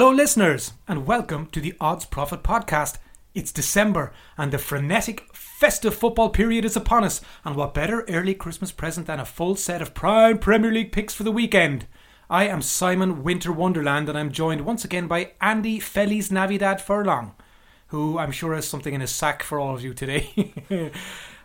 Hello, listeners, and welcome to the Odds Profit Podcast. It's December, and the frenetic festive football period is upon us. And what better early Christmas present than a full set of prime Premier League picks for the weekend? I am Simon Winter Wonderland, and I'm joined once again by Andy Feliz Navidad Furlong, who I'm sure has something in his sack for all of you today.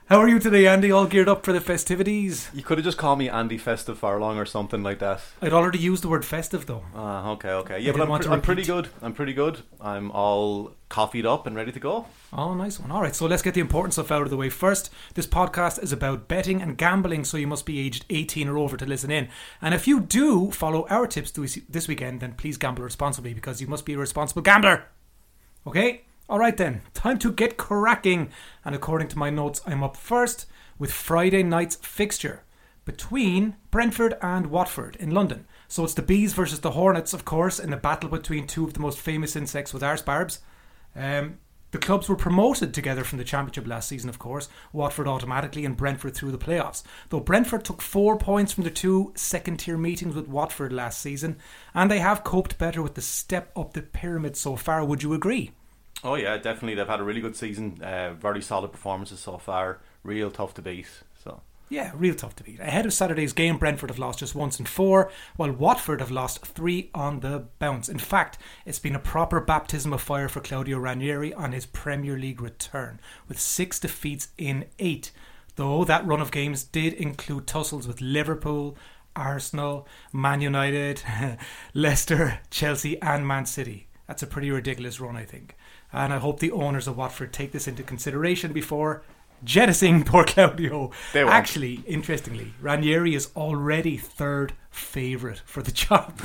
How are you today, Andy? All geared up for the festivities? You could have just called me Andy Festive Furlong or something like that. I'd already used the word festive, though. Ah, okay, okay. Yeah, didn't but I'm, want pre- to I'm pretty good. I'm pretty good. I'm all coffeeed up and ready to go. Oh, nice one. All right, so let's get the important stuff out of the way first. This podcast is about betting and gambling, so you must be aged 18 or over to listen in. And if you do follow our tips this weekend, then please gamble responsibly because you must be a responsible gambler. Okay? All right then, time to get cracking. And according to my notes, I'm up first with Friday night's fixture between Brentford and Watford in London. So it's the Bees versus the Hornets, of course, in a battle between two of the most famous insects with arse barbs. Um, the clubs were promoted together from the Championship last season, of course. Watford automatically and Brentford through the playoffs. Though Brentford took four points from the two second tier meetings with Watford last season, and they have coped better with the step up the pyramid so far. Would you agree? Oh yeah, definitely. They've had a really good season. Uh, very solid performances so far. Real tough to beat. So Yeah, real tough to beat. Ahead of Saturday's game, Brentford have lost just once in four, while Watford have lost three on the bounce. In fact, it's been a proper baptism of fire for Claudio Ranieri on his Premier League return, with six defeats in eight. Though that run of games did include tussles with Liverpool, Arsenal, Man United, Leicester, Chelsea, and Man City. That's a pretty ridiculous run, I think. And I hope the owners of Watford take this into consideration before jettisoning poor Claudio. Actually, interestingly, Ranieri is already third favourite for the job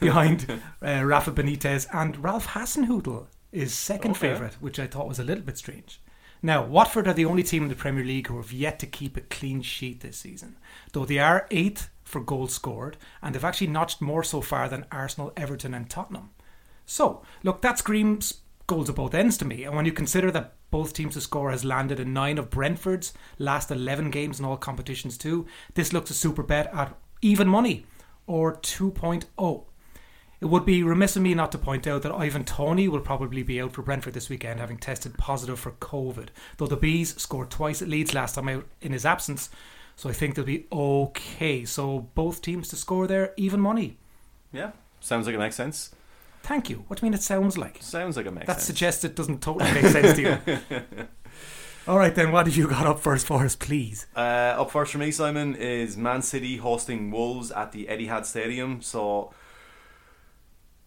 behind uh, Rafa Benitez and Ralph Hasenhüttl is second Okay. favourite, which I thought was a little bit strange. Now, Watford are the only team in the Premier League who have yet to keep a clean sheet this season, though they are eighth for goals scored, and they've actually notched more so far than Arsenal, Everton, and Tottenham. So, look, that screams goals at both ends to me. And when you consider that both teams to score has landed in nine of Brentford's last 11 games in all competitions, too, this looks a super bet at even money or 2.0. It would be remiss of me not to point out that Ivan Toney will probably be out for Brentford this weekend, having tested positive for COVID. Though the Bees scored twice at Leeds last time out in his absence, so I think they'll be okay. So both teams to score there, even money. yeah, sounds like it makes sense. Thank you. What do you mean it sounds like? Sounds like it makes That sense. suggests it doesn't totally make sense to you. All right, then, what have you got up first for us, please? Uh, up first for me, Simon, is Man City hosting Wolves at the Etihad Stadium. So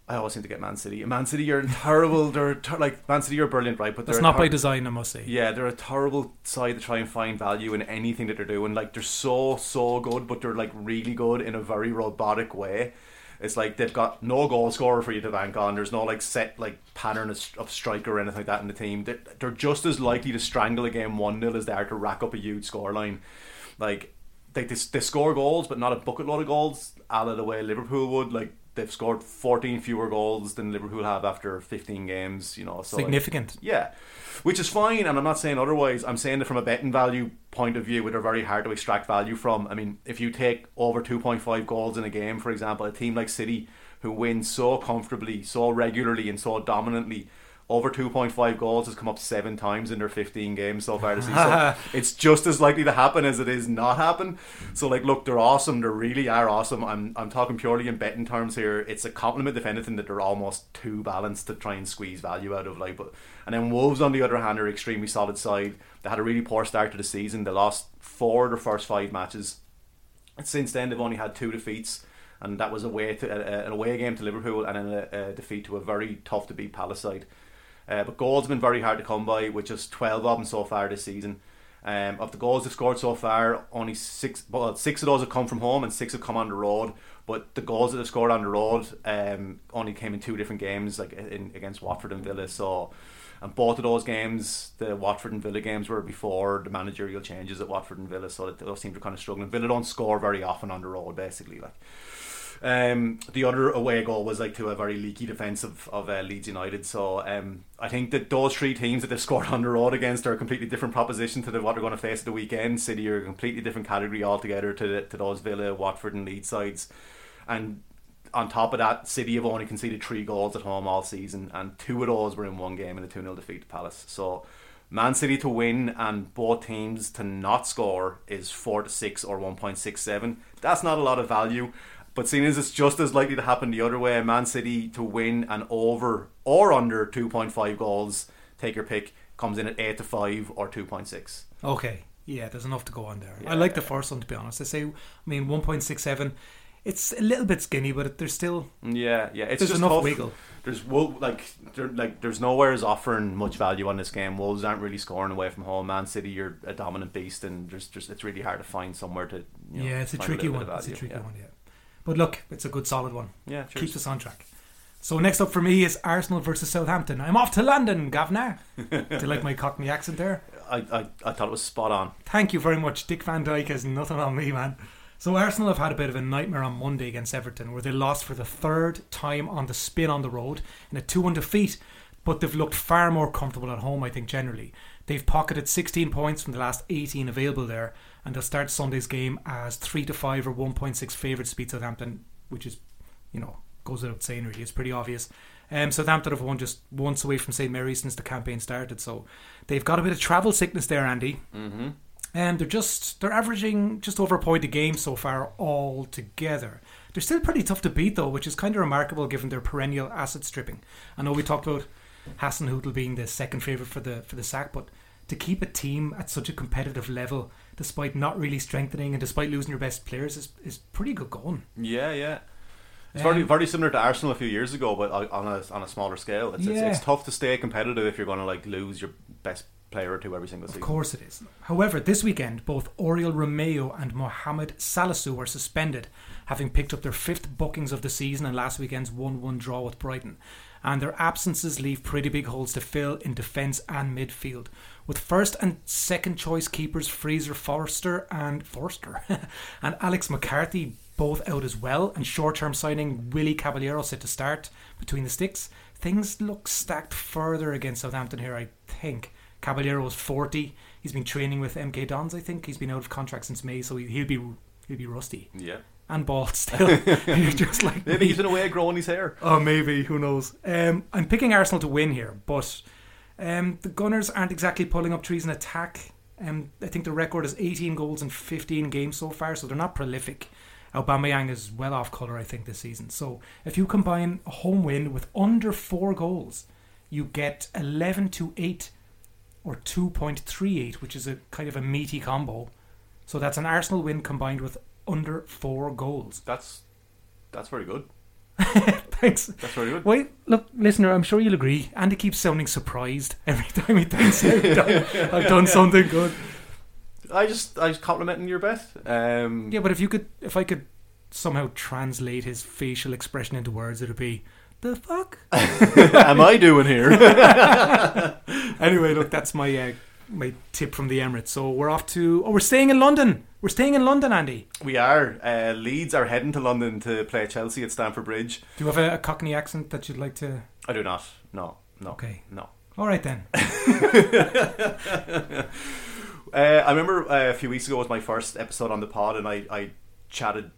I always seem to get Man City. Man City you're terrible. They're ter- like Man City you're brilliant, right? But That's they're not ter- by design, I must say. Yeah, they're a terrible side to try and find value in anything that they're doing. Like they're so so good, but they're like really good in a very robotic way. It's like they've got no goal scorer for you to bank on. There's no like set like pattern of, of striker or anything like that in the team. They're, they're just as likely to strangle a game one 0 as they are to rack up a huge scoreline. Like they, they they score goals, but not a bucket load of goals, a la the way Liverpool would. Like they've scored 14 fewer goals than Liverpool have after 15 games. You know, so like- Significant. yeah, which is fine, and I'm not saying otherwise. I'm saying that from a betting value point of view, they're very hard to extract value from. I mean, if you take over 2.5 goals in a game, for example, a team like City, who win so comfortably, so regularly, and so dominantly, over 2.5 goals has come up seven times in their 15 games so far this season. So it's just as likely to happen as it is not happen. So, like, look, they're awesome. They really are awesome. I'm, I'm talking purely in betting terms here. It's a compliment, if anything, that they're almost too balanced to try and squeeze value out of. Like, but and then Wolves, on the other hand, are extremely solid side. They had a really poor start to the season. They lost four of their first five matches. And since then, they've only had two defeats, and that was away to a, an away game to Liverpool and then a, a defeat to a very tough to beat Palace side. Uh, but goals have been very hard to come by, with just 12 of them so far this season. Um, of the goals they've scored so far, only six, well, six of those have come from home and six have come on the road. But the goals that they've scored on the road um, only came in two different games, like in, against Watford and Villa. So, and both of those games, the Watford and Villa games, were before the managerial changes at Watford and Villa. So those teams are kind of struggling. Villa don't score very often on the road, basically. Like, Um, the other away goal was like to a very leaky defence of, of uh, Leeds United. So um, I think that those three teams that they've scored on the road against are a completely different proposition to the, what they're going to face at the weekend. City are a completely different category altogether to the, to those Villa, Watford, and Leeds sides. And on top of that, City have only conceded three goals at home all season, and two of those were in one game in a 2 0 defeat to Palace. So, Man City to win and both teams to not score is 4 to 6 or 1.67. That's not a lot of value. But seeing as it's just as likely to happen the other way, Man City to win and over or under 2.5 goals, take your pick, comes in at 8 to 5 or 2.6. Okay. Yeah, there's enough to go on there. Yeah. I like the first one to be honest. I say, I mean, 1.67. It's a little bit skinny, but there's still Yeah, yeah, it's there's just enough tough. wiggle. There's like there like there's nowhere is offering much value on this game. Wolves aren't really scoring away from home. Man City, you're a dominant beast, and there's just it's really hard to find somewhere to. You know, yeah, it's a tricky little one. It's a tricky yeah. one, yeah. But look, it's a good solid one. Yeah, cheers. Keeps us on track. So next up for me is Arsenal versus Southampton. I'm off to London, Governor. Do you like my Cockney accent there? I, I I thought it was spot on. Thank you very much. Dick Van Dyke has nothing on me, man. So Arsenal have had a bit of a nightmare on Monday against Everton, where they lost for the third time on the spin on the road in a 2-1 defeat. But they've looked far more comfortable at home, I think, generally. They've pocketed 16 points from the last 18 available there, and they'll start Sunday's game as 3 to 5 or 1.6 favourites to beat Southampton, which is, you know, goes without saying really. It's pretty obvious. Um, Southampton have won just once away from St Mary's since the campaign started, so they've got a bit of travel sickness there, Andy. Mm-hmm. And they're just they're averaging just over a point a game so far all together. They're still pretty tough to beat though, which is kind of remarkable given their perennial asset stripping. I know we talked about Hasenhüttl being the second favourite for the for the sack, but to keep a team at such a competitive level, despite not really strengthening and despite losing your best players, is, is pretty good going. Yeah, yeah. It's Um, very very similar to Arsenal a few years ago, but on a on a smaller scale. It's Yeah. it's, it's tough to stay competitive if you're going to like lose your best player or two every single season. Of course it is. However, this weekend, both Oriol Romeo and Mohamed Salisu were suspended, having picked up their fifth bookings of the season and last weekend's 1 1 draw with Brighton. And their absences leave pretty big holes to fill in defence and midfield. With first and second choice keepers Fraser Forster and Forster and Alex McCarthy both out as well, and short term signing Willy Caballero set to start between the sticks, things look stacked further against Southampton here, I think. Caballero is 40. He's been training with MK Dons, I think. He's been out of contract since May, so he- he'll be he'll be rusty Yeah. And bald still. You're just like Maybe me. he's been away growing his hair. Oh, maybe. Who knows? Um, I'm picking Arsenal to win here, but um, the Gunners aren't exactly pulling up trees in attack. Um, I think the record is 18 goals in 15 games so far, so they're not prolific. Aubameyang is well off colour, I think, this season. So if you combine a home win with under four goals, you get 11 to 8 or 2.38, which is a kind of a meaty combo. So that's an Arsenal win combined with under four goals. That's that's very good. Thanks. That's very good. Wait, look, listener, I'm sure you'll agree. Andy keeps sounding surprised every time he thinks I've done, I've done something good. I just I was complimenting your bet. Um, Yeah, but if you could, if I could somehow translate his facial expression into words, it'd be the fuck. am I doing here? Anyway, look, that's my uh, my tip from the Emirates. So we're off to. Oh, we're staying in London. We're staying in London, Andy. we are. Uh, Leeds are heading to London to play Chelsea at Stamford Bridge. Do you have a, a Cockney accent that you'd like to? I do not. No. No. Okay. No. All right then. Uh, I remember uh, a few weeks ago was my first episode on the pod, and I, I chatted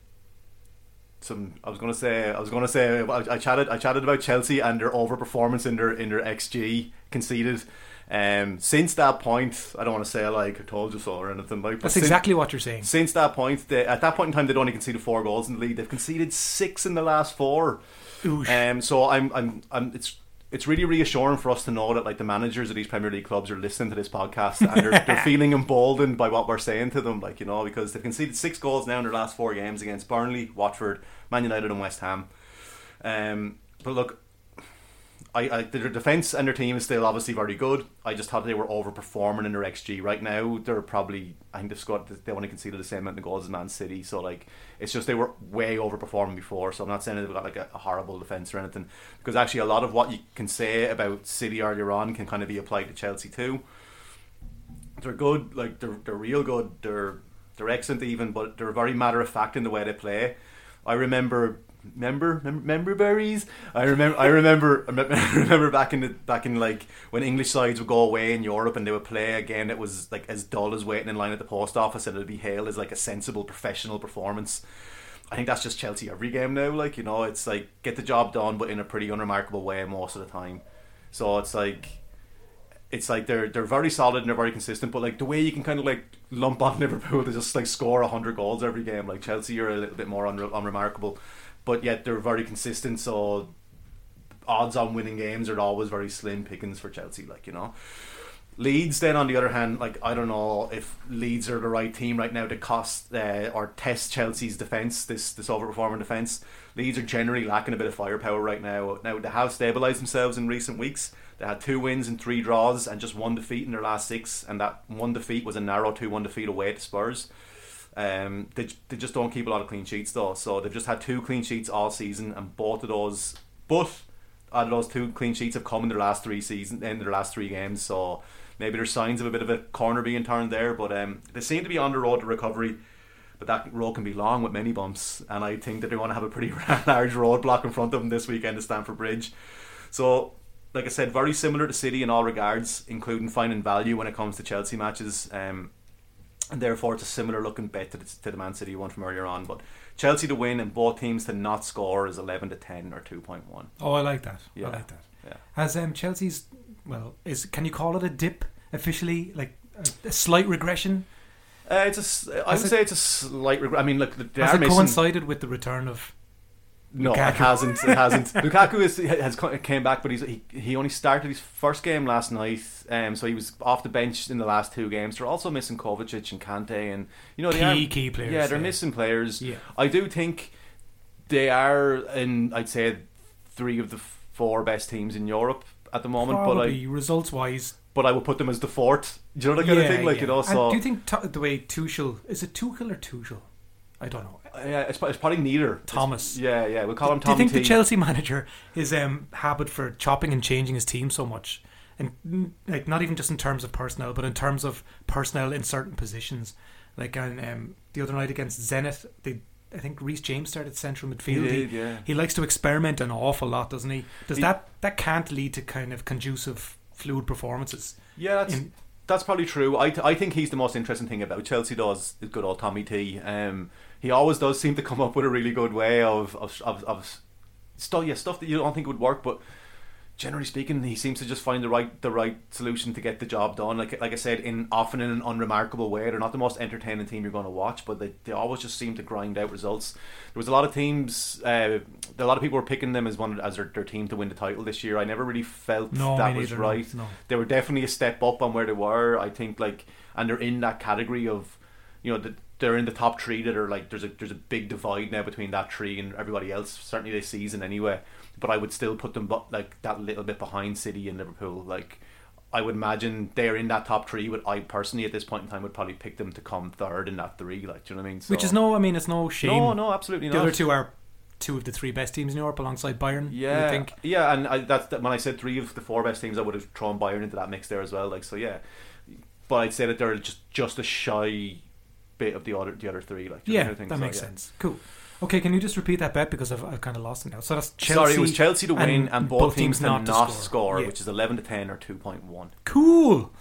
some. I was going to say. I was going to say. I, I chatted. I chatted about Chelsea and their overperformance in their in their xG conceded. Um, since that point, I don't want to say like I told you so or anything like. but That's since- exactly what you're saying. Since that point, they, at that point in time, they'd only conceded four goals in the league. They've conceded six in the last four. Oosh. Um, so I'm, I'm, I'm. It's it's really reassuring for us to know that like the managers of these Premier League clubs are listening to this podcast and they're, they're feeling emboldened by what we're saying to them. Like you know, because they've conceded six goals now in their last four games against Burnley, Watford, Man United, and West Ham. Um, but look, I, I their defense and their team is still obviously very good. I just thought they were overperforming in their xG. Right now, they're probably I think they've scored they only conceded the same amount of goals as Man City. So like it's just they were way overperforming before. So I'm not saying they've got like a, a horrible defense or anything because actually a lot of what you can say about City earlier on can kind of be applied to Chelsea too. They're good, like they're they're real good. They're they're excellent even, but they're very matter of fact in the way they play. I remember remember, remember berries. I remember I remember I remember back in the back in like when English sides would go away in Europe and they would play again. That was like as dull as waiting in line at the post office, and it'd be hailed as like a sensible professional performance. I think that's just Chelsea every game now. Like you know, it's like get the job done, but in a pretty unremarkable way most of the time. So it's like it's like they're they're very solid and they're very consistent. But like the way you can kind of like lump on Liverpool to just like score hundred goals every game, like Chelsea are a little bit more unre- unremarkable, but yet they're very consistent. So odds on winning games are always very slim pickings for Chelsea. Like you know. Leeds, then on the other hand, like I don't know if Leeds are the right team right now to cost uh, or test Chelsea's defense. This this overperforming defense. Leeds are generally lacking a bit of firepower right now. Now they have stabilised themselves in recent weeks. They had two wins and three draws and just one defeat in their last six, and that one defeat was a narrow two-one defeat away to Spurs. Um, they they just don't keep a lot of clean sheets though, so they've just had two clean sheets all season, and both of those, both of those two clean sheets have come in their last three season in their last three games. So maybe there's signs of a bit of a corner being turned there, but um, they seem to be on the road to recovery. But that road can be long with many bumps, and I think that they want to have a pretty large roadblock in front of them this weekend at Stamford Bridge. So, like I said, very similar to City in all regards, including finding value when it comes to Chelsea matches. Um, and therefore, it's a similar looking bet to the, to the Man City one from earlier on. But Chelsea to win and both teams to not score is 11 to 10 or 2.1. Oh, I like that. Yeah. I like that. Yeah. Has um, Chelsea's well is can you call it a dip officially like a, a slight regression? Uh, it's a, I Has would it- say it's a slight. Reg- I mean, look, they Has it missing. coincided with the return of No, Lukaku? it hasn't. It hasn't. Lukaku is, has came back, but he's he, he only started his first game last night, um, so he was off the bench in the last two games. They're also missing Kovacic and Kante, and you know they key are key players? yeah they're missing players. Yeah. I do think they are in I'd say three of the four best teams in Europe at the moment, but Probably I results wise. but I would put them as the fourth. Do you know that kind of thing? Like you know, And so do you think Tu- the way Tuchel is it Tuchel or Tuchel? I don't know. yeah, it's, it's probably neither. It's- Thomas. yeah, yeah, we'll call him Thomas. Do you think the Chelsea manager his um, habit for chopping and changing his team so much, and like not even just in terms of personnel, but in terms of personnel in certain positions, like on um, the other night against Zenit, they I think Reece James started central midfield. He did, yeah. he likes to experiment an awful lot, doesn't he? Does He- that that can't lead to kind of conducive, fluid performances? Yeah, that's in- that's probably true. I, th- I think he's the most interesting thing about Chelsea. Does is good old Tommy T. Um, he always does seem to come up with a really good way of of of, of stuff. Yeah, stuff that you don't think would work, but generally speaking, he seems to just find the right the right solution to get the job done. Like like I said, in often in an unremarkable way. They're not the most entertaining team you're going to watch, but they, they always just seem to grind out results. There was a lot of teams. Uh, a lot of people were picking them as one as their, their team to win the title this year. I never really felt No, that was neither, right no. they were definitely a step up on where they were. I think like, and they're in that category of, you know, the, they're in the top three that are like there's a there's a big divide now between that tree and everybody else. Certainly this season anyway. But I would still put them bu- like that little bit behind City and Liverpool. Like. I would imagine they're in that top three, but I personally at this point in time would probably pick them to come third in that three. Like, do you know what I mean? So, Which is no, I mean, it's no shame. no, no, absolutely the not. other two are two of the three best teams in Europe alongside Bayern. Yeah, think. yeah, and I, that's that, when I said three of the four best teams, I would have thrown Bayern into that mix there as well. Like so, yeah. But I'd say that they're just just a shy bit of the other the other three. Like do you know Yeah, what I think? that So, makes yeah. sense. Cool. Okay, can you just repeat that bet because I've, I've kind of lost it now. So that's Chelsea. Sorry, it was Chelsea to win and, both, teams, to not, to score, score. Yeah. which is eleven to ten or two point one. Cool.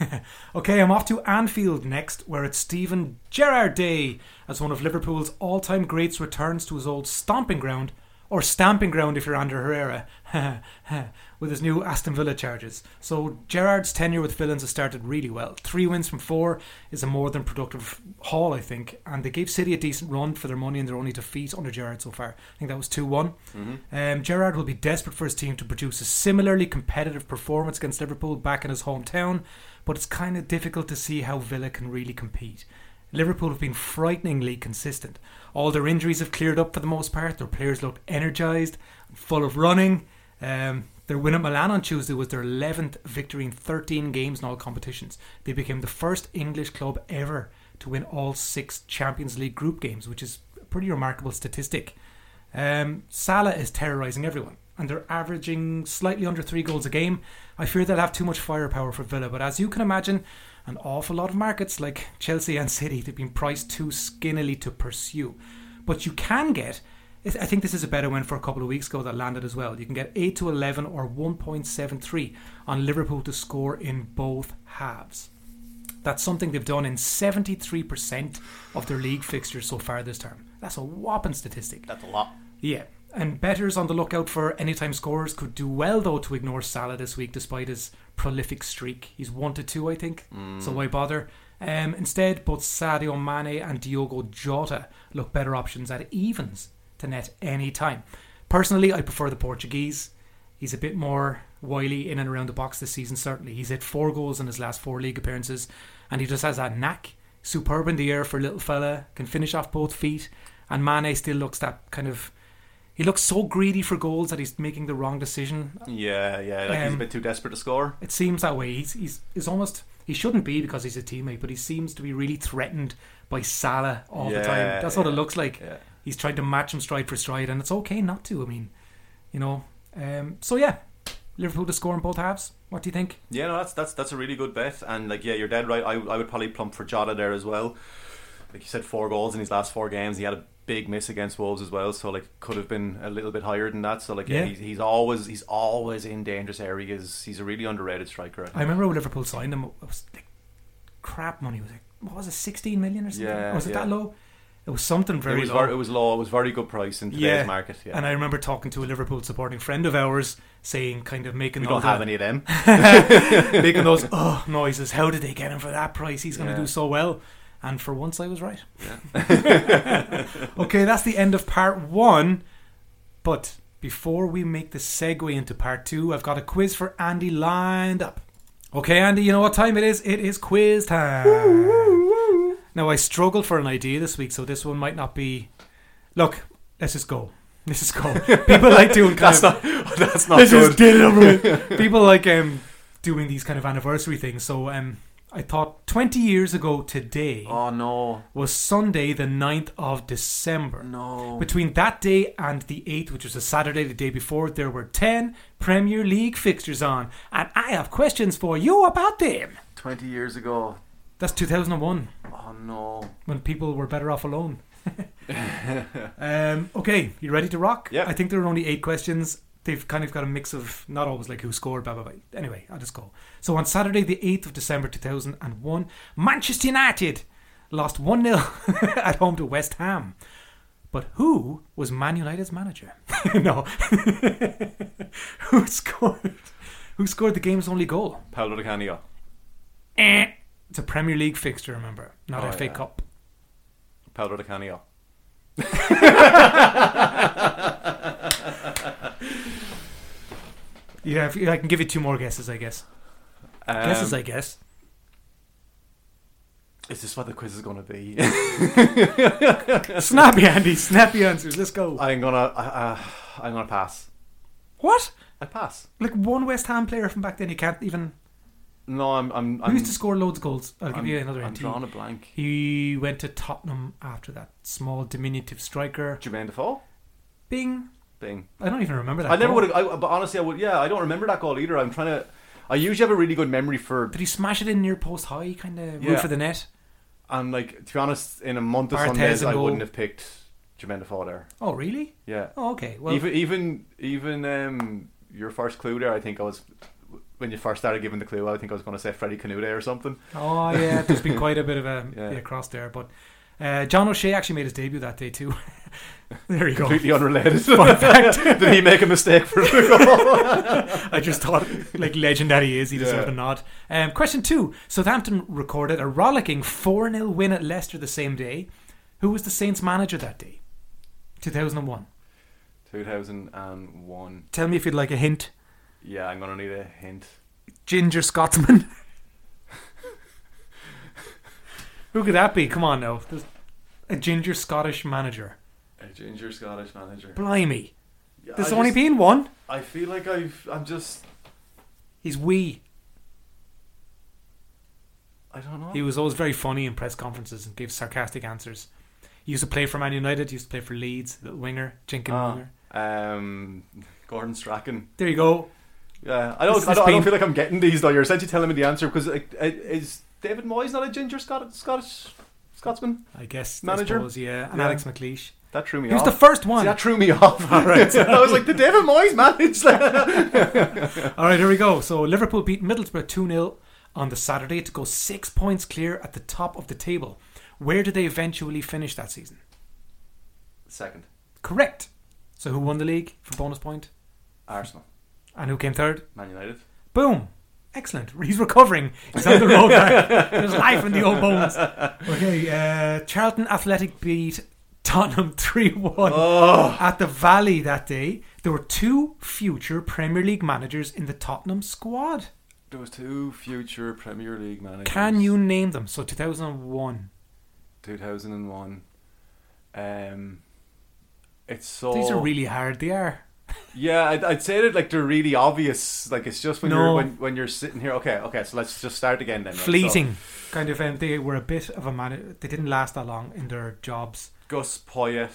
okay, I'm off to Anfield next, where it's Stephen Gerrard Day as one of Liverpool's all-time greats returns to his old stomping ground, or stamping ground if you're under Herrera, with his new Aston Villa charges. So Gerrard's tenure with Villains has started really well. Three wins from four is a more than productive haul, I think, and they gave City a decent run for their money in their only defeat under Gerrard so far. I think that was 2 one Um, Gerrard will be desperate for his team to produce a similarly competitive performance against Liverpool back in his hometown, but it's kind of difficult to see how Villa can really compete. Liverpool have been frighteningly consistent. All their injuries have cleared up for the most part. Their players look energised, full of running. Um, their win at Milan on Tuesday was their 11th victory in 13 games in all competitions. They became the first English club ever to win all six Champions League group games, which is a pretty remarkable statistic. Um, Salah is terrorising everyone, and they're averaging slightly under three goals a game. I fear they'll have too much firepower for Villa, but as you can imagine, an awful lot of markets like Chelsea and City they've been priced too skinnily to pursue. But you can get, I think this is a better one for a couple of weeks ago that landed as well. You can get eight to eleven or one point seven three on Liverpool to score in both halves. That's something they've done in 73% of their league fixtures so far this term. That's a whopping statistic. That's a lot. Yeah. And betters on the lookout for anytime scorers could do well though to ignore Salah this week despite his prolific streak. He's one to two, I think. So why bother? Um, instead, both Sadio Mane and Diogo Jota look better options at evens to net any time. Personally, I prefer the Portuguese. He's a bit more wily in and around the box this season, certainly. He's hit four goals in his last four league appearances, and he just has that knack. Superb in the air for a little fella, can finish off both feet, and Mane still looks that kind of. He looks so greedy for goals that he's making the wrong decision. Yeah, yeah. Like he's a Um, bit too desperate to score. It seems that way. He's he's, he's almost he shouldn't be because he's a teammate, but he seems to be really threatened by Salah all the time. Yeah, That's what it looks like. Yeah. He's trying to match him stride for stride, and it's okay not to. I mean, you know. Um, so yeah, Liverpool to score in both halves. What do you think? Yeah, no, that's that's that's a really good bet, and like, yeah, you're dead right. I I would probably plump for Jota there as well. Like you said, four goals in his last four games. He had a big miss against Wolves as well, so like could have been a little bit higher than that. So like, yeah, Yeah. He's, he's always he's always in dangerous areas. He's a really underrated striker. I. I remember when Liverpool signed him. It was like crap money. It was like what was it, sixteen million or something? Yeah, Or was it yeah. that low? It was something very it was low. ver- it was low. It was very good price in today's Yeah. market. Yeah, And I remember talking to a Liverpool supporting friend of ours, saying, kind of making we don't the- have any of them. making those oh noises. How did they get him for that price? He's going to Yeah. do so well. And for once, I was right. Yeah. okay, that's the end of part one. But before we make the segue into part two, I've got a quiz for Andy lined up. Okay, Andy, you know what time it is? It is quiz time. Now, I struggled for an idea this week, so this one might not be. Look, let's just go. Let's just go. People like doing That's of. not. That's not Let's good. just get it over with. People like um, doing these kind of anniversary things. So um, I thought 20 years ago today Oh no, was Sunday, the 9th of December. no. Between that day and the 8th, which was a Saturday the day before, there were 10 Premier League fixtures on. And I have questions for you about them. Twenty years ago. That's 2001, Oh no. when people were better off alone. um, okay, you ready to rock? Yeah. I think there are only eight questions. They've kind of got a mix of not always like who scored, blah blah blah. Anyway, I'll just go. So on Saturday, the eighth of December, two thousand and one, Manchester United lost one 0 at home to West Ham. But who was Man United's manager? no, who scored? Who scored the game's only goal? Paulo Di Canio. Eh. It's a Premier League fixture, remember, not Oh, FA yeah. Cup. Paulo Di Canio. Yeah, if, I can give you two more guesses, I guess. Um, guesses, I guess. Is this what the quiz is going to be? Snappy, Andy. Snappy answers. Let's go. I'm gonna. Uh, uh, I'm gonna pass. What? I pass. Like one West Ham player from back then, you can't even. No, I'm. I'm. Who I'm used to score loads of goals? I'll give I'm, you another I'm hint. drawing a blank. He went to Tottenham after that. Small, diminutive striker. Jermaine Defoe. Bing. Bing. I don't even remember that. I never would have. But honestly, I would. Yeah, I don't remember that goal either. I'm trying to. I usually have a really good memory for. Did he smash it in near post high, kind of Yeah. roof of the net? And like to be honest, in a month of Sundays, I wouldn't have picked Jermaine Defoe there. Oh, really? Yeah. Oh, okay. Well, even even even um your first clue there, I think I was when you first started giving the clue. I think I was going to say Freddie Kanoute or something. oh yeah, there's been quite a bit of a Yeah. cross there, but uh, John O'Shea actually made his debut that day too. there you go. Completely unrelated. Fun fact. Did he make a mistake for the goal? I just thought, like legend that he is, he deserved Yeah. a nod. Um, question two: Southampton recorded a rollicking four 0 win at Leicester the same day. Who was the Saints' manager that day? Two thousand and one. 2001. Tell me if you'd like a hint. Yeah, I'm going to need a hint. Ginger Scotsman. Who could that be? Come on now. There's a ginger Scottish manager. A ginger Scottish manager. Blimey. There's I only just- been one. I feel like I've. I'm just. He's wee. I don't know. He was always very funny in press conferences and gave sarcastic answers. He used to play for Man United. He used to play for Leeds, little winger, jinking Ah. winger. Um, Gordon Strachan. There you go. Yeah, I don't. I don't, I don't feel like I'm getting these though. You're essentially telling me the answer because like, uh, is David Moyes not a ginger Scot- Scottish Scotsman? I guess Manager? I suppose, yeah, and Yeah. Alex McLeish. That threw me He was the first See, one. that threw me off. All right. I was like, the David Moyes manage? All right, here we go. So Liverpool beat Middlesbrough two 0 on the Saturday to go six points clear at the top of the table. Where did they eventually finish that season? Second, Correct. So who won the league for bonus point? Arsenal, And who came third? Man United. Boom. Excellent. He's recovering. He's on the road now. There's life in the old bones. Okay, uh, Charlton Athletic beat Tottenham 3 1 Oh, at the Valley that day. There were two future Premier League managers in the Tottenham squad. there was two future Premier League managers. Can you name them? So 2001. 2001. Um, it's so. These are really hard. They are. Yeah, I'd, I'd say that like they're really obvious. Like it's just when No. you're when, when you're sitting here. Okay, okay. So let's just start again then. right? So, Fleeting. Kind of. Um, they were a bit of a man. They didn't last that long in their jobs. Gus Poyet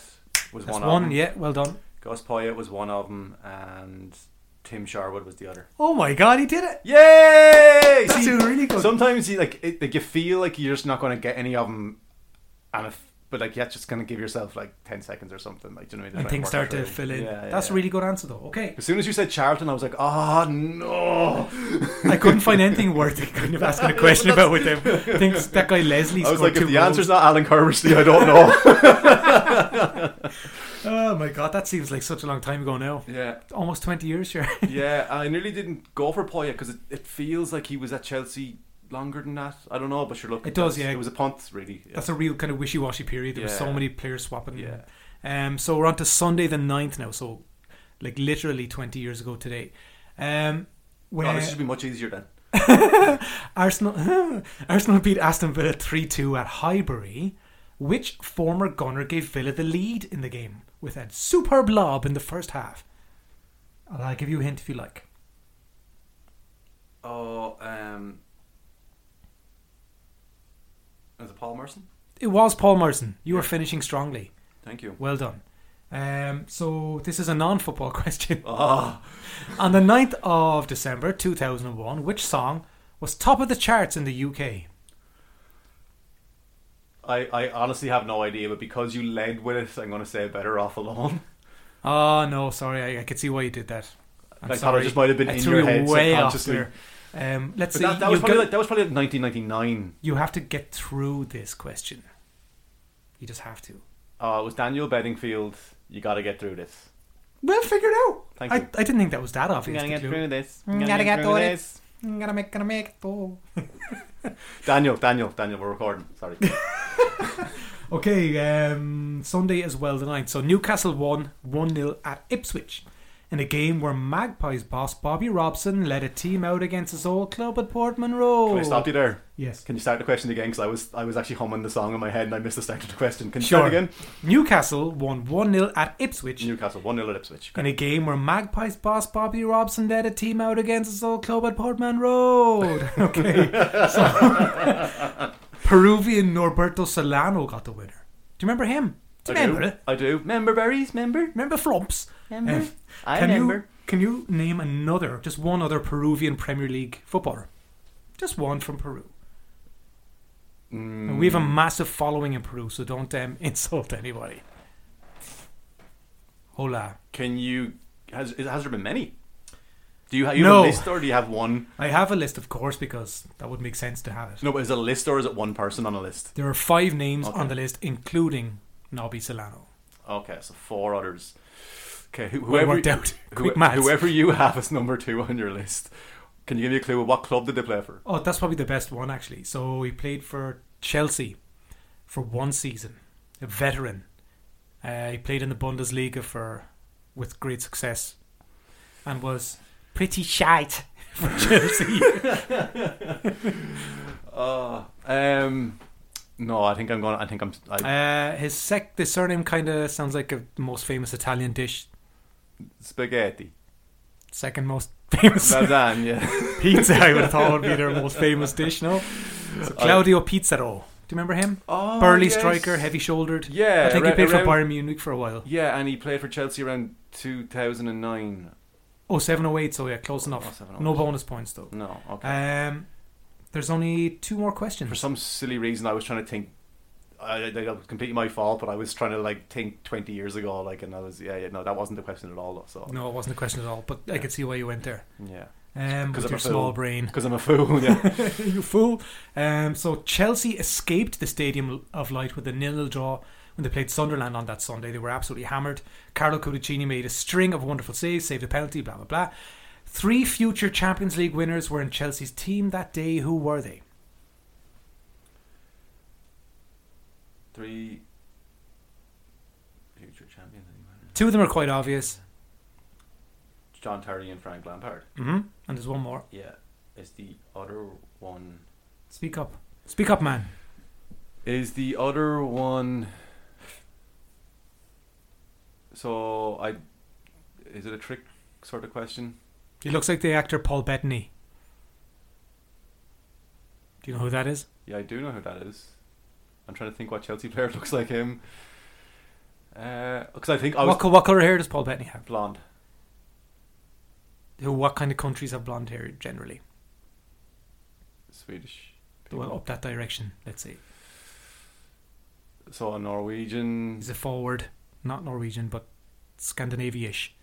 was That's one, one. of them. Yeah, well done. Gus Poyet was one of them, and Tim Sherwood was the other. Oh my god, he did it. Yay! That's See, really good. sometimes you like it, like you feel like you're just not going to get any of them, and if, but like yeah, just kind of give yourself like ten seconds or something. Like do you know what I mean? and things start to fill in. Yeah, yeah, That's a really good answer, though. Okay, As soon as you said Charlton, I was like, oh no. I couldn't find anything worth kind of asking a question about with them. I think that guy Leslie. I was like, if the goals. answer's not Alan Curbishley, I don't know. Oh my god, that seems like such a long time ago now. yeah, Almost twenty years, sure. yeah. I nearly didn't go for Poyet because it, it feels like he was at Chelsea longer than that. I don't know, but sure, look, It does, yeah. It was a punt, really. Yeah. That's a real kind of wishy-washy period. There were so many players swapping. Yeah. Um. So we're on to Sunday the 9th now. So, like literally twenty years ago today. Um. Oh, this should be much easier then. Arsenal Arsenal beat Aston Villa 3 2 at Highbury. Which former gunner gave Villa the lead in the game with a superb lob in the first half? I'll give you a hint if you like. Oh, um, is it Paul Merson? It was Paul Merson. You were finishing strongly. Thank you. Well done. Um, so this is a non-football question. Oh, On the 9th of December 2001, which song was top of the charts in the UK? I, I honestly have no idea, but because you led with it, I'm going to say Better Off Alone. Oh no, sorry, I, I could see why you did that. I'm I thought it just might have been I in your head way off subconsciously. There. Um, let's But see. that, that was probably got- like, that was probably like 1999. you have to get through this question. You just have to. Oh, it was Daniel Bedingfield. You got to get through this. We'll figure it out. Thank I, you. I didn't think that was that obvious. Gotta get clue. this. You gotta get through this. Gotta make, gotta make it though. Daniel, Daniel, Daniel, we're recording. Sorry. Okay, um, Sunday as well the ninth. So Newcastle won 1 0 at Ipswich in a game where Magpies boss Bobby Robson led a team out against his old club at Portman Road. Can I stop you there? Yes. Can you start the question again? Because I was I was actually humming the song in my head and I missed the start of the question. Can you Sure. start again? Newcastle won 1 0 at Ipswich Newcastle one 0 at Ipswich. in a game where Magpies boss Bobby Robson led a team out against his old club at Portman Road. Okay. So, Peruvian Nolberto Solano got the winner. Do you remember him? Do you I remember do. it? I do. Member berries. Member. Remember Flumps? Member. Um, I can remember. You, can you name another, just one other Peruvian Premier League footballer? Just one from Peru. Mm. We have a massive following in Peru, so don't um, insult anybody. Hola. Can you? Has has there been many? Do you, ha- you No. have a list or do you have one? I have a list, of course, because that would make sense to have it. No, but is it a list or is it one person on a list? There are five names Okay. on the list, including Nobby Solano. Okay, so four others. Okay, who, Well whoever worked out. who- maths. whoever you have as number two on your list, can you give me a clue? What club did they play for? Oh, that's probably the best one, actually. So he played for Chelsea for one season, a veteran. Uh, he played in the Bundesliga for with great success, and was pretty shite for Chelsea. Uh, um, no, I think I'm going. I think I'm. I, uh, his sec, the surname kind of sounds like a, most famous Italian dish. Spaghetti, Second most famous lasagna. pizza, I would have thought would be their most famous dish. No, so Claudio Pizarro. Do you remember him? Oh, Burly yes. striker, heavy shouldered. Yeah, I think he arou- played for around- Bayern Munich for a while. Yeah, and he played for Chelsea around 2009. Oh, 708, so yeah, close Oh, enough. 708. No bonus points though. No, okay. Um, there's only two more questions. for some silly reason, I was trying to think. I, I, was completely my fault, but I was trying to like think 20 years ago, like, and I was yeah, yeah no, that wasn't the question at all. Though, so No, it wasn't the question at all, but I could see why you went there. yeah, Um, with I'm your a small brain. Because I'm a fool. Yeah. you fool. Um, so Chelsea escaped the Stadium of Light with a nil-nil draw when they played Sunderland on that Sunday. They were absolutely hammered. Carlo Cudicini made a string of wonderful saves, saved a penalty, blah blah blah. Three future Champions League winners were in Chelsea's team that day. Who were they? Three future champions. anyway. Two of them are quite obvious. John Terry and Frank Lampard. hmm And there's one more. Yeah. Is the other one. Speak up. Speak up, man. Is the other one. So I. Is it a trick sort of question? He looks like the actor Paul Bettany. Do you know who that is? Yeah, I do know who that is. I'm trying to think what Chelsea player looks like him. Uh, because I think I was What, co- what color hair does Paul Bettany have? blonde. Who? What kind of countries have blonde hair generally? Swedish. Well, up that direction. Let's see. So a Norwegian. He's a forward, not Norwegian, but Scandinavia-ish.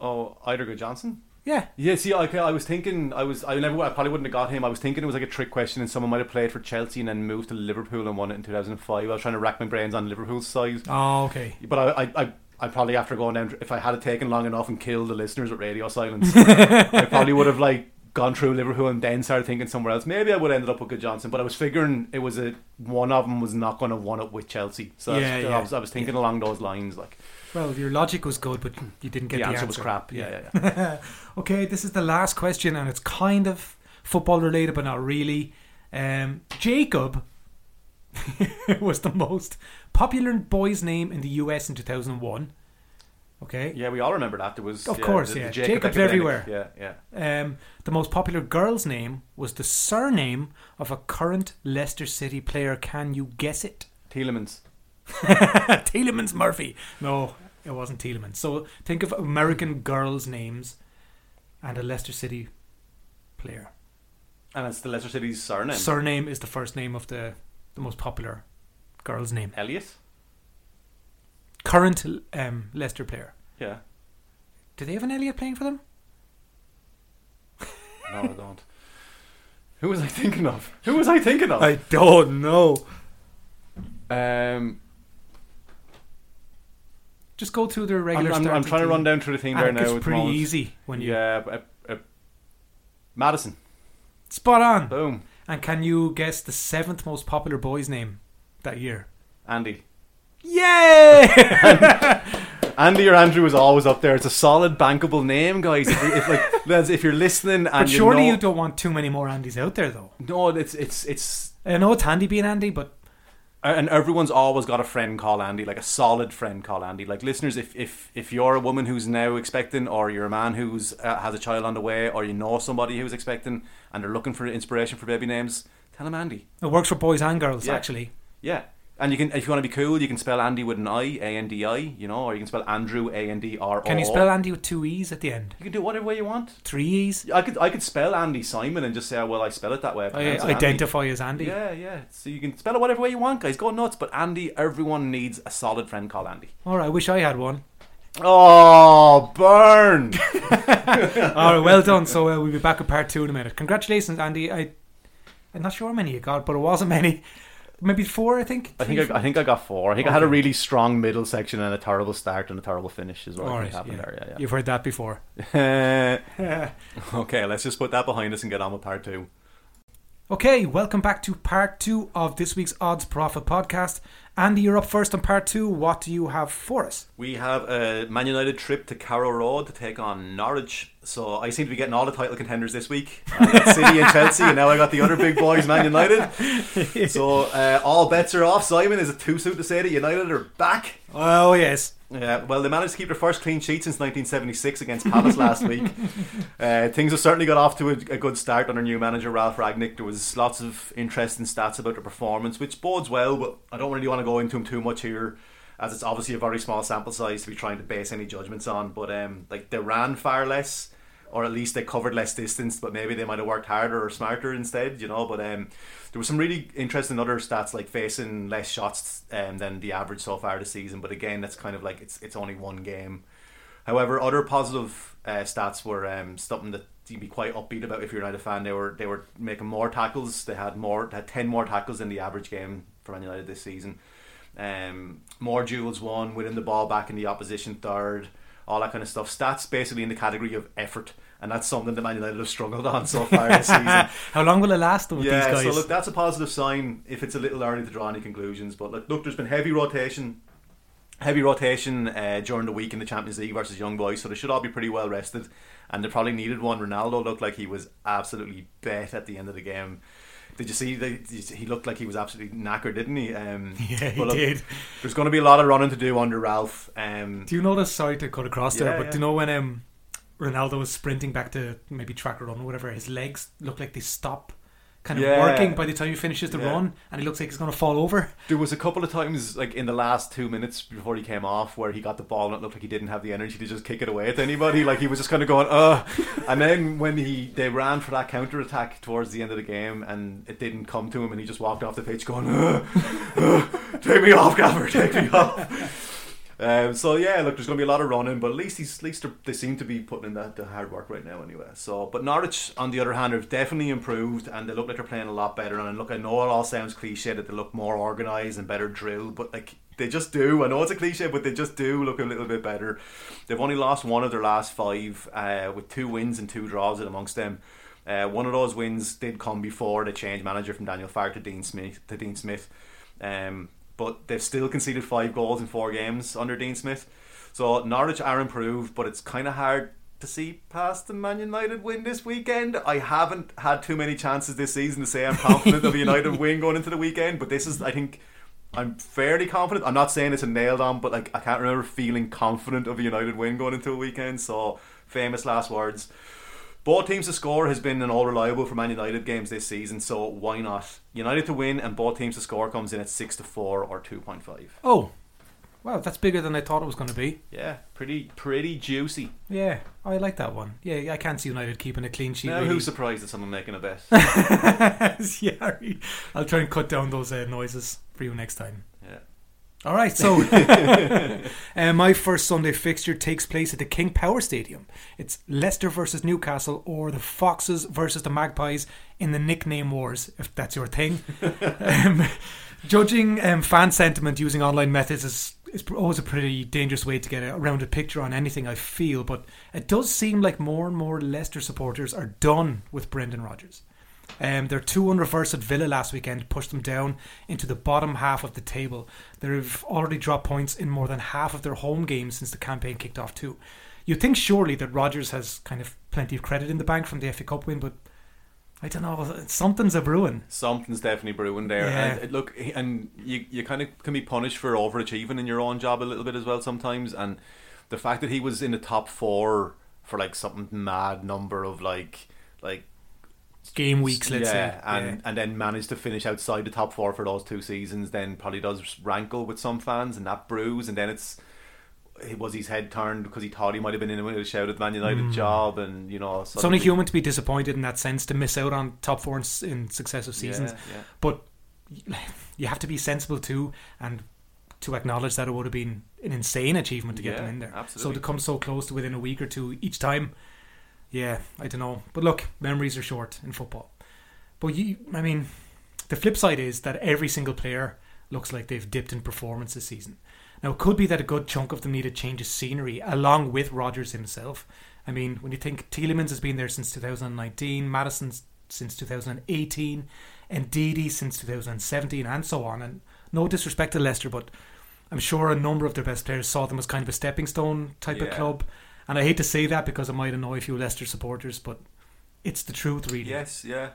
Oh, Eidur Gudjohnsen. Yeah, Yeah, see, okay, I was thinking, I was, I never, I probably wouldn't have got him. I was thinking it was like a trick question, and someone might have played for Chelsea and then moved to Liverpool and won it in 2005. I was trying to rack my brains on Liverpool's side, Oh, okay. but I, I, I, I probably after going down, if I had it taken long enough and killed the listeners with radio silence, I probably would have like gone through Liverpool and then started thinking somewhere else. Maybe I would have ended up with Gudjohnsen, but I was figuring it was a one of them was not going to one up with Chelsea. So Yeah, that's- yeah, I was, I was thinking along those lines. Like Well, your logic was good, but you didn't get the, the, answer, was crap. Yeah, yeah, yeah. okay, this is the last question, and it's kind of football related, but not really. Um, Jacob was the most popular boy's name in the US in 2001. Okay. Yeah, we all remember that. There was, Of yeah, course, the- the yeah. Jacob Jacob's epidemic. everywhere. Yeah, yeah. Um, the most popular girl's name was the surname of a current Leicester City player. Can you guess it? Tielemans. Tielemans Murphy. No, it wasn't Tielemans. So think of American girls' names and a Leicester City player. And it's the Leicester City's surname. Surname is the first name of the, the most popular girl's name. Elliot? Current um, Leicester player. Yeah. Do they have an Elliot playing for them? No, I don't. Who was I thinking of? Who was I thinking of? I don't know. um, Just go through the I'm, regular. I'm, I'm trying to run down through the thing there now. the pretty easy when you Yeah, but, uh, uh, Madison. spot on. Boom. And can you guess the seventh most popular boy's name that year? Andy. Yay! Andy or Andrew is always up there. It's a solid, bankable name, guys. If, you- if like, lads, if you're listening and but you surely know, you don't want too many more Andys out there, though. no, it's it's it's I know it's handy being Andy, but and everyone's always got a friend called Andy, like a solid friend called Andy. Like listeners, if if if you're a woman who's now expecting, or you're a man who's uh, has a child on the way, or you know somebody who's expecting and they're looking for inspiration for baby names, tell them Andy. it works for boys and girls, Yeah. actually. Yeah. And you can, if you want to be cool, you can spell Andy with an I, A N D I, you know, or you can spell Andrew, A N D R O. Can you spell Andy with two E's at the end? You can do it whatever way you want. Three E's? I could, I could spell Andy Simon and just say, oh, well, I spell it that way. I I pronounce it Andy. identify as Andy. Yeah, yeah. So you can spell it whatever way you want, guys. Go nuts. But Andy, everyone needs a solid friend called Andy. All right, I wish I had one. Oh, burn! All right, well done. So uh, we'll be back with part two in a minute. Congratulations, Andy. I, I'm not sure how many you got, but it wasn't many. Maybe four, I think. I think I, I think I got four. I think I had a really strong middle section and a terrible start and a terrible finish. Is what All I right, think happened yeah. there. You've heard that before. Yeah, yeah. okay, let's just put that behind us and get on with part two. Okay, welcome back to part two of this week's Odds Profit podcast. Andy, you're up first on part two. What do you have for us? We have a Man United trip to Carrow Road to take on Norwich. So I seem to be getting all the title contenders this week. City and Chelsea, and now I got the other big boys, Man United. So uh, all bets are off. Simon, is it too soon to say that United are back? Oh, yes. Yeah, well, they managed to keep their first clean sheet since 1976 against Palace last week. Uh, things have certainly got off to a, a good start under new manager Ralf Rangnick. There was lots of interesting stats about the performance, which bodes well, but I don't really want to go into them too much here, as it's obviously a very small sample size to be trying to base any judgments on. But um, like they ran far less, or at least they covered less distance, but maybe they might have worked harder or smarter instead, you know. But um, there was some really interesting other stats like facing less shots um, than the average so far this season. But again, that's kind of like it's it's only one game. However, other positive uh, stats were um, something that you'd be quite upbeat about if you're a fan. They were they were making more tackles. They had more they had ten more tackles than the average game for Man United this season. Um, more duels won, winning the ball back in the opposition third, all that kind of stuff. Stats basically in the category of effort, and that's something that Man United have struggled on so far this season. How long will it last though with yeah, these guys? so look, that's a positive sign. If it's a little early to draw any conclusions, but look, look there's been heavy rotation, heavy rotation uh, during the week in the Champions League versus Young Boys, so they should all be pretty well rested, and they probably needed one. Ronaldo looked like he was absolutely bet at the end of the game. Did you see? The, he looked like he was absolutely knackered, didn't he? Um, yeah, he look, did. There's going to be a lot of running to do under Ralf. Um, Do you notice? Sorry to cut across there, but yeah. do you know when um, Ronaldo was sprinting back to maybe track or run or whatever, his legs look like they stop, kind of Yeah. working by the time he finishes the Yeah. run, and he looks like he's going to fall over. There was a couple of times, like in the last two minutes before he came off, where he got the ball and it looked like he didn't have the energy to just kick it away at anybody. Like he was just kind of going, "uh." And then when he they ran for that counter attack towards the end of the game, and it didn't come to him, and he just walked off the pitch going, "uh, uh, "Take me off, Gaffer, take me off." Um, so yeah, look, there's going to be a lot of running, but at least he's, at least they're- seem to be putting in that the hard work right now, anyway. So, but Norwich, on the other hand, have definitely improved, and they look like they're playing a lot better. And look, I know it all sounds cliche that they look more organised and better drilled, but like they just do. I know it's a cliche, but they just do look a little bit better. They've only lost one of their last five, uh, with two wins and two draws amongst them. Uh, one of those wins did come before the change manager from Daniel Farke to Dean Smith. To Dean Smith. Um, but they've still conceded five goals in four games under Dean Smith. So Norwich are improved, but it's kind of hard to see past the Man United win this weekend. I haven't had too many chances this season to say I'm confident of a United win going into the weekend, but this is, I think, I'm fairly confident. I'm not saying it's a nailed on, but like I can't remember feeling confident of a United win going into a weekend. So famous last words. Both teams to score has been an all reliable for Man United games this season, so why not? United to win and both teams to score comes in at six to four or two point five. Oh, wow, that's bigger than I thought it was going to be. Yeah, pretty pretty juicy. Yeah, I like that one. Yeah, I can't see United keeping a clean sheet. Now really. who's surprised at someone making a bet? yeah, I'll try and cut down those uh, noises for you next time. All right, so uh, my first Sunday fixture takes place at the King Power Stadium. It's Leicester versus Newcastle or the Foxes versus the Magpies in the nickname wars, if that's your thing. um, judging um, fan sentiment using online methods is, is always a pretty dangerous way to get a rounded picture on anything, I feel, but it does seem like more and more Leicester supporters are done with Brendan Rodgers. Um, their 2 1 reverse at Villa last weekend pushed them down into the bottom half of the table. They've already dropped points in more than half of their home games since the campaign kicked off, too. You'd think surely that Rodgers has kind of plenty of credit in the bank from the FA Cup win, but I don't know. Something's a brewing. Something's definitely brewing there. Yeah. And uh, look, and you you kind of can be punished for overachieving in your own job a little bit as well sometimes. And the fact that he was in the top four for like something mad number of like like Game weeks, let's yeah, say. and Yeah. and then managed to finish outside the top four for those two seasons, then probably does rankle with some fans, and that brews, and then it's it was his head turned because he thought he might have been in with a shout at the Man United job, and you know Hmm. It's only human to be disappointed in that sense to miss out on top four in, in successive seasons. Yeah. But you have to be sensible too, and to acknowledge that it would have been an insane achievement to get them in there. absolutely. So to come so close to within a week or two each time, yeah, I don't know. But look, memories are short in football. But you, I mean, the flip side is that every single player looks like they've dipped in performance this season. Now, it could be that a good chunk of them need a change of scenery, along with Rodgers himself. I mean, when you think Tielemans has been there since 2019, Maddison since 2018, and Didi since 2017, and so on. And no disrespect to Leicester, but I'm sure a number of their best players saw them as kind of a stepping stone type of club. And I hate to say that because it might annoy a few Leicester supporters, but it's the truth, really. Yes, yeah.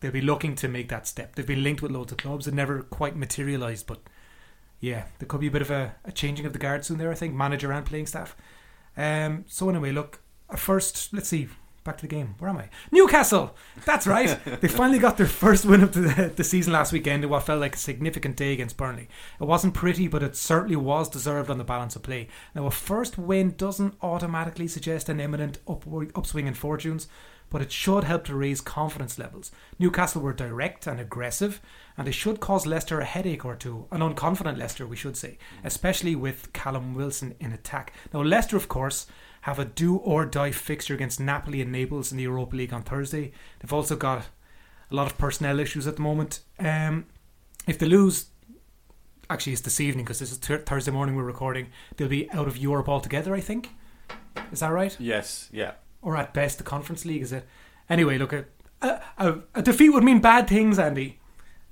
They'll be looking to make that step. They've been linked with loads of clubs. It never quite materialised, but yeah, there could be a bit of a, a changing of the guard soon there, I think, manager and playing staff. Um, so, anyway, look, first, let's see. Back to the game. Where am I? Newcastle! That's right. they finally got their first win of the, the season last weekend in what felt like a significant day against Burnley. It wasn't pretty, but it certainly was deserved on the balance of play. Now, a first win doesn't automatically suggest an imminent upward, upswing in fortunes, but it should help to raise confidence levels. Newcastle were direct and aggressive, and they should cause Leicester a headache or two. An unconfident Leicester, we should say, mm. especially with Callum Wilson in attack. Now, Leicester, of course, have a do or die fixture against Napoli and Naples in the Europa League on Thursday. They've also got a lot of personnel issues at the moment. Um, if they lose, actually, it's this evening because this is th- Thursday morning we're recording, they'll be out of Europe altogether, I think. Is that right? Yes, yeah. Or at best, the Conference League, is it? Anyway, look, a, a, a defeat would mean bad things, Andy.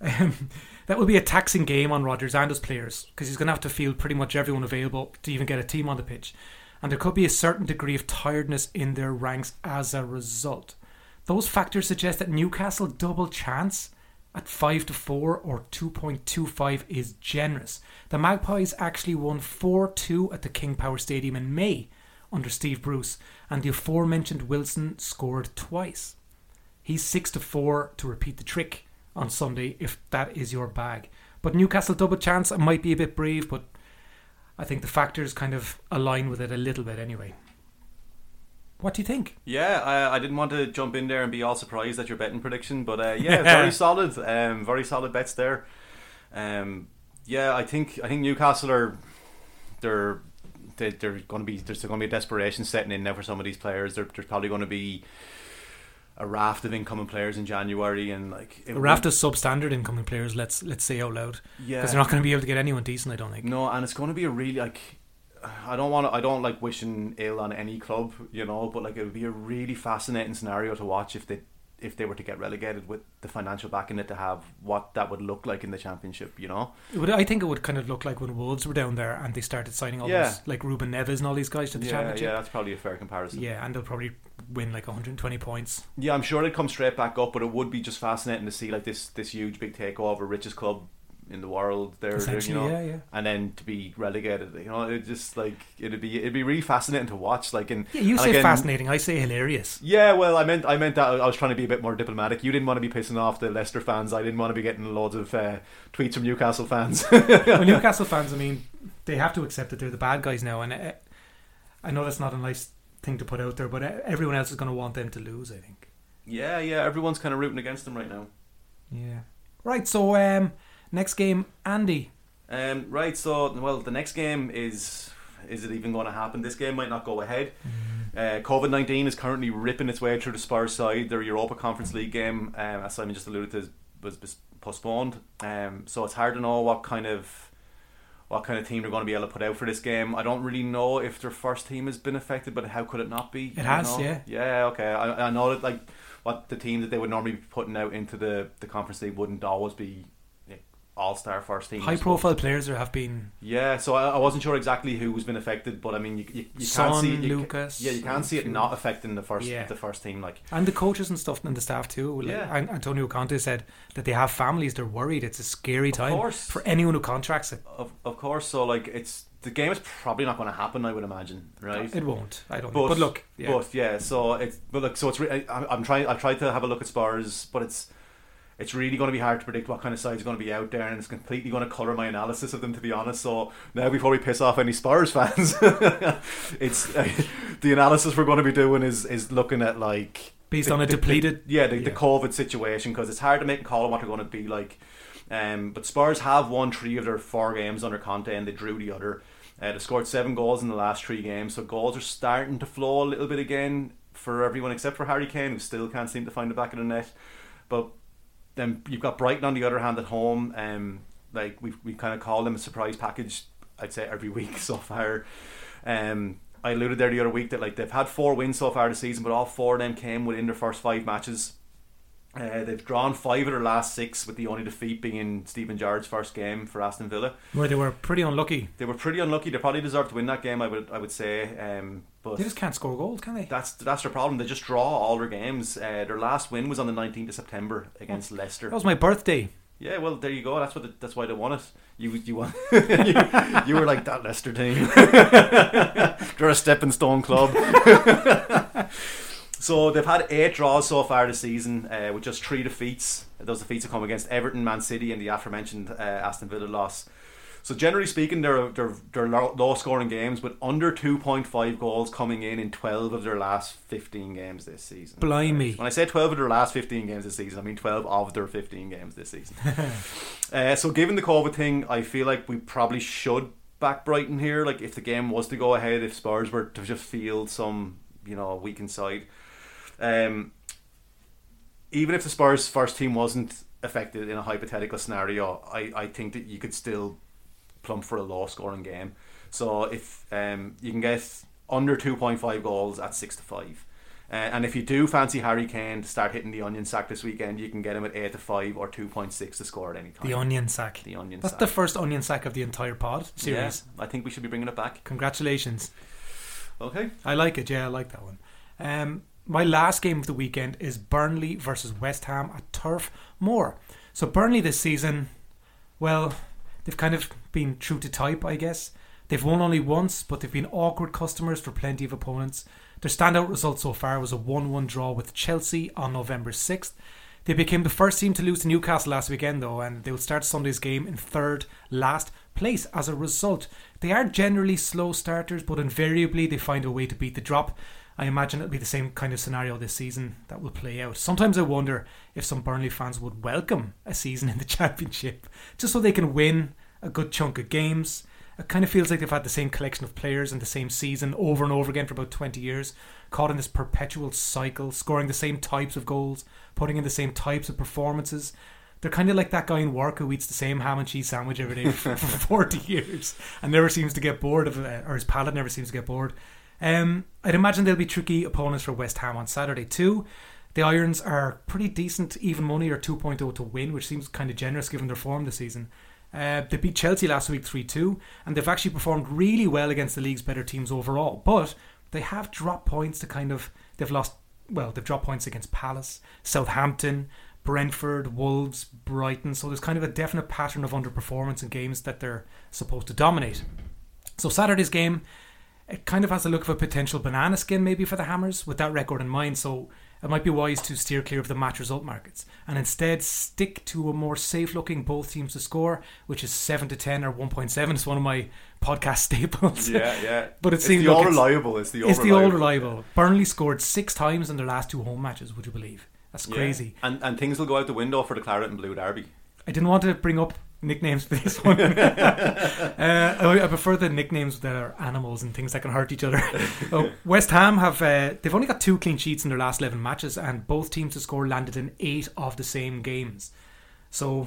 Um, that will be a taxing game on Rodgers and his players because he's going to have to field pretty much everyone available to even get a team on the pitch. And there could be a certain degree of tiredness in their ranks as a result. Those factors suggest that Newcastle double chance at 5 to 4 or 2.25 is generous. The Magpies actually won 4 2 at the King Power Stadium in May under Steve Bruce, and the aforementioned Wilson scored twice. He's 6 to 4 to repeat the trick on Sunday if that is your bag. But Newcastle double chance might be a bit brave, but I think the factors kind of align with it a little bit anyway. What do you think? Yeah, I, I didn't want to jump in there and be all surprised at your betting prediction, but uh, yeah, very solid, um, very solid bets there. Um, yeah, I think I think Newcastle are they're they, they're going to be there's going to be a desperation setting in now for some of these players. They're, there's probably going to be a raft of incoming players in January, and like a raft of substandard incoming players. Let's let's say out loud, yeah, because they're not going to be able to get anyone decent. I don't think. No, and it's going to be a really like. I don't want to. I don't like wishing ill on any club, you know. But like, it would be a really fascinating scenario to watch if they if they were to get relegated with the financial backing it to have what that would look like in the championship, you know. Would, I think it would kind of look like when Wolves were down there and they started signing all Yeah. those like Ruben Neves and all these guys to the yeah, championship. yeah, that's probably a fair comparison. Yeah, and they'll probably win like 120 points. Yeah, I'm sure they'd come straight back up, but it would be just fascinating to see like this this huge big takeover, richest club in the world. There, you know, yeah, yeah. and then to be relegated. You know, it just like it'd be it'd be really fascinating to watch. Like, and Yeah, you say again- fascinating. I say hilarious. Yeah, well, I meant I meant that I was trying to be a bit more diplomatic. You didn't want to be pissing off the Leicester fans. I didn't want to be getting loads of uh, tweets from Newcastle fans. well, Newcastle fans, I mean, they have to accept that they're the bad guys now, and uh, I know that's not a nice thing to put out there, but uh, everyone else is going to want them to lose. I think. yeah, yeah, everyone's kind of rooting against them right now. Yeah. Right. So, um, next game, Andy. Um, right, so well, the next game is is it even going to happen? This game might not go ahead. Uh, COVID nineteen is currently ripping its way through the Spurs side. Their Europa Conference League game, um, as Simon just alluded to, was, was postponed. Um, so it's hard to know what kind of what kind of team they're going to be able to put out for this game. I don't really know if their first team has been affected, but how could it not be? It has, know? yeah. Yeah, okay. I, I know that like what the team that they would normally be putting out into the, the conference league wouldn't always be all star first team. High profile players there have been Yeah, so I, I wasn't sure exactly who was been affected, but I mean, you, you, you Son, can't see you, ca- Lucas, Yeah, you can't see it not affecting the first Yeah. the first team. Like, and the coaches and stuff and the staff too. Like, Yeah. Antonio Conte said that they have families. They're worried. It's a scary time course. for anyone who contracts it. of of course, so like it's the game is probably not going to happen. I would imagine, right? It won't. I don't. But, But, look, yeah. but yeah, so it's but look, so it's re- I, I'm trying. I've tried to have a look at Spurs, but it's it's really going to be hard to predict what kind of sides are going to be out there, and it's completely going to color my analysis of them. To be honest, so now before we piss off any Spurs fans, it's the analysis we're going to be doing is is looking at like Based the- on a the- the- depleted- yeah, the, the. COVID situation because it's hard to make a call on what they're going to be like. Um, but Spurs have won three of their four games under Conte, and they drew the other. Uh, they scored seven goals in the last three games, so goals are starting to flow a little bit again for everyone except for Harry Kane, who still can't seem to find the back of the net. But then you've got Brighton on the other hand at home. Um, like we we kind of call them a surprise package. I'd say every week so far. Um, I alluded there the other week that like they've had four wins so far this season, but all four of them came within their first five matches. Uh, they've drawn five of their last six, with the only defeat being in Steven Gerrard's first game for Aston Villa. where they were pretty unlucky. They were pretty unlucky. They probably deserved to win that game. I would I would say, um, but They just can't score goals, can they? that's that's their problem. They just draw all their games. Uh, their last win was on the nineteenth of September against Leicester. That was my birthday. Yeah, well, there you go. That's what. The, that's why they won it. You you won. you, you were like that Leicester team. They're a stepping stone club. so they've had eight draws so far this season, uh, with just three defeats. Those defeats have come against Everton, Man City, and the aforementioned uh, Aston Villa loss. So generally speaking, they're they're, they're low scoring games, but under two point five goals coming in in twelve of their last fifteen games this season. Blimey. When I say 12 of their last 15 games this season, I mean 12 of their 15 games this season. uh, so, given the COVID thing, I feel like we probably should back Brighton here. Like if the game was to go ahead, if Spurs were to just field some, you know, weakened side, um, even if the Spurs first team wasn't affected in a hypothetical scenario, I, I think that you could still plump for a low scoring game. So if um, you can get under two point five goals at six to five. Uh, and if you do fancy Harry Kane to start hitting the onion sack this weekend, you can get him at eight to five or two point six to score at any time. The onion sack. The onion That's sack. the first onion sack of the entire pod series. Yeah, I think we should be bringing it back. Congratulations. Okay. I like it. Yeah, I like that one. Um, my last game of the weekend is Burnley versus West Ham at Turf Moor. So Burnley this season, well, they've kind of been true to type, I guess. They've won only once, but they've been awkward customers for plenty of opponents. Their standout result so far was a 1 1 draw with Chelsea on November 6th. They became the first team to lose to Newcastle last weekend, though, and they will start Sunday's game in third last place as a result. They are generally slow starters, but invariably they find a way to beat the drop. I imagine it'll be the same kind of scenario this season that will play out. Sometimes I wonder if some Burnley fans would welcome a season in the Championship just so they can win a good chunk of games. It kind of feels like they've had the same collection of players in the same season over and over again for about 20 years, caught in this perpetual cycle, scoring the same types of goals, putting in the same types of performances. They're kind of like that guy in work who eats the same ham and cheese sandwich every day for, for 40 years and never seems to get bored of it, or his palate never seems to get bored. Um, I'd imagine they'll be tricky opponents for West Ham on Saturday too. The Irons are pretty decent, even money or 2.0 to win, which seems kind of generous given their form this season. Uh, they beat Chelsea last week 3 2, and they've actually performed really well against the league's better teams overall. But they have dropped points to kind of. They've lost. Well, they've dropped points against Palace, Southampton, Brentford, Wolves, Brighton. So there's kind of a definite pattern of underperformance in games that they're supposed to dominate. So Saturday's game, it kind of has the look of a potential banana skin maybe for the Hammers with that record in mind. So it might be wise to steer clear of the match result markets and instead stick to a more safe looking both teams to score, which is 7 to 10 or 1.7. It's one of my podcast staples. Yeah, yeah. But it it's seems the all reliable. It's the all It's the reliable. old reliable. Burnley scored six times in their last two home matches, would you believe? That's Yeah. crazy. And and things will go out the window for the claret and blue derby. I didn't want to bring up nicknames for this one. uh, I, I prefer the nicknames that are animals and things that can hurt each other. oh, West Ham have uh, they've only got two clean sheets in their last eleven matches, and both teams to score landed in eight of the same games. So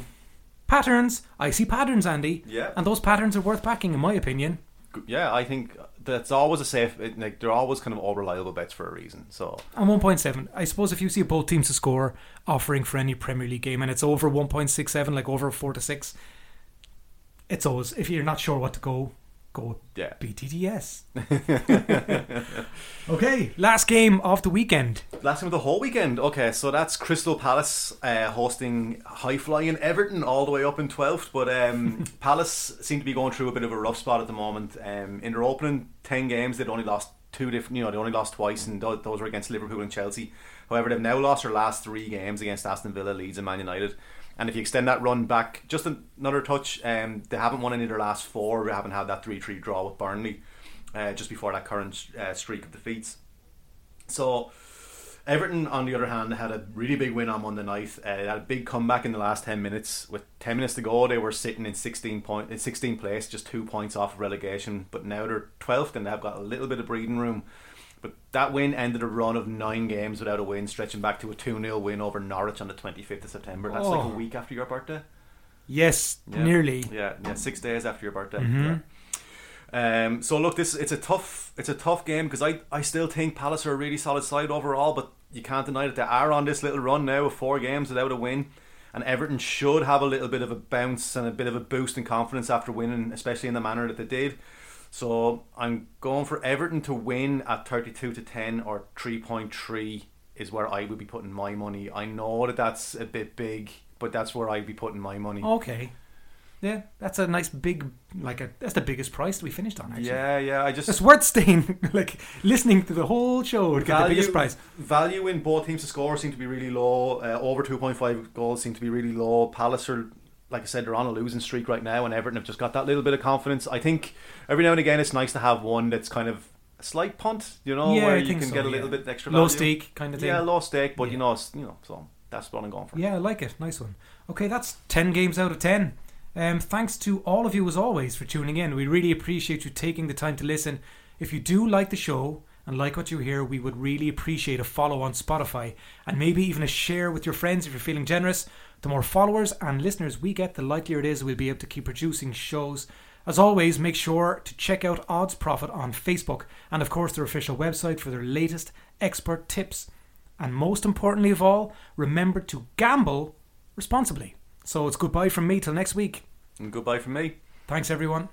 patterns, I see patterns, Andy, Yeah. and those patterns are worth backing, in my opinion. Yeah, I think that's always a safe. Like they're always kind of all reliable bets for a reason. So And 1.7, I suppose if you see both teams to score offering for any Premier League game and it's over 1.67, like over 4 to 6, it's always, if you're not sure what to go, go yeah. BTTS. okay, last game of the weekend. Last game of the whole weekend. Okay, so that's Crystal Palace uh, hosting high flying Everton all the way up in 12th. But um, Palace seem to be going through a bit of a rough spot at the moment. Um, in their opening 10 games, they'd only lost two different, you know, they only lost twice, and tho- those were against Liverpool and Chelsea. However, they've now lost their last three games against Aston Villa, Leeds, and Man United. And if you extend that run back just another touch, um, they haven't won any of their last four. We haven't had that 3 3 draw with Burnley uh, just before that current uh, streak of defeats. So, Everton, on the other hand, had a really big win on Monday night. Uh, they had a big comeback in the last ten minutes. With ten minutes to go, they were sitting in sixteen point, in sixteen place, just two points off of relegation. But now they're twelfth, and they've got a little bit of breathing room. But that win ended a run of nine games without a win, stretching back to a two 0 win over Norwich on the twenty fifth of September. That's like Oh. a week after your birthday. Yes, Yeah. nearly. Yeah, yeah, six days after your birthday. Mhm. Yeah. Um, so look, this it's a tough it's a tough game because I, I still think Palace are a really solid side overall, but you can't deny that they are on this little run now of four games without a win, and Everton should have a little bit of a bounce and a bit of a boost in confidence after winning, especially in the manner that they did. So I'm going for Everton to win at 32 to 10 or 3.3 is where I would be putting my money. I know that that's a bit big, but that's where I'd be putting my money. Okay. Yeah, that's a nice big, like a that's the biggest price we finished on. Actually, Yeah, yeah. I just it's worth staying, like listening to the whole show to get the biggest price. Value in both teams to score seem to be really low. Uh, over two point five goals seem to be really low. Palace are, like I said, they're on a losing streak right now, and Everton have just got that little bit of confidence. I think every now and again it's nice to have one that's kind of a slight punt, you know, Yeah, where I you can so, get a yeah. little bit extra Low stake kind of thing. Yeah, low stake, but you know, it's, you know, so that's what I'm going for. Yeah, I like it. Nice one. Okay, that's ten games out of ten. Um, thanks to all of you as always for tuning in. We really appreciate you taking the time to listen. If you do like the show and like what you hear, we would really appreciate a follow on Spotify and maybe even a share with your friends if you're feeling generous. The more followers and listeners we get, the likelier it is we'll be able to keep producing shows. As always, make sure to check out OddsProfit on Facebook and, of course, their official website for their latest expert tips. And most importantly of all, remember to gamble responsibly. So it's goodbye from me till next week. And goodbye from me. Thanks, everyone.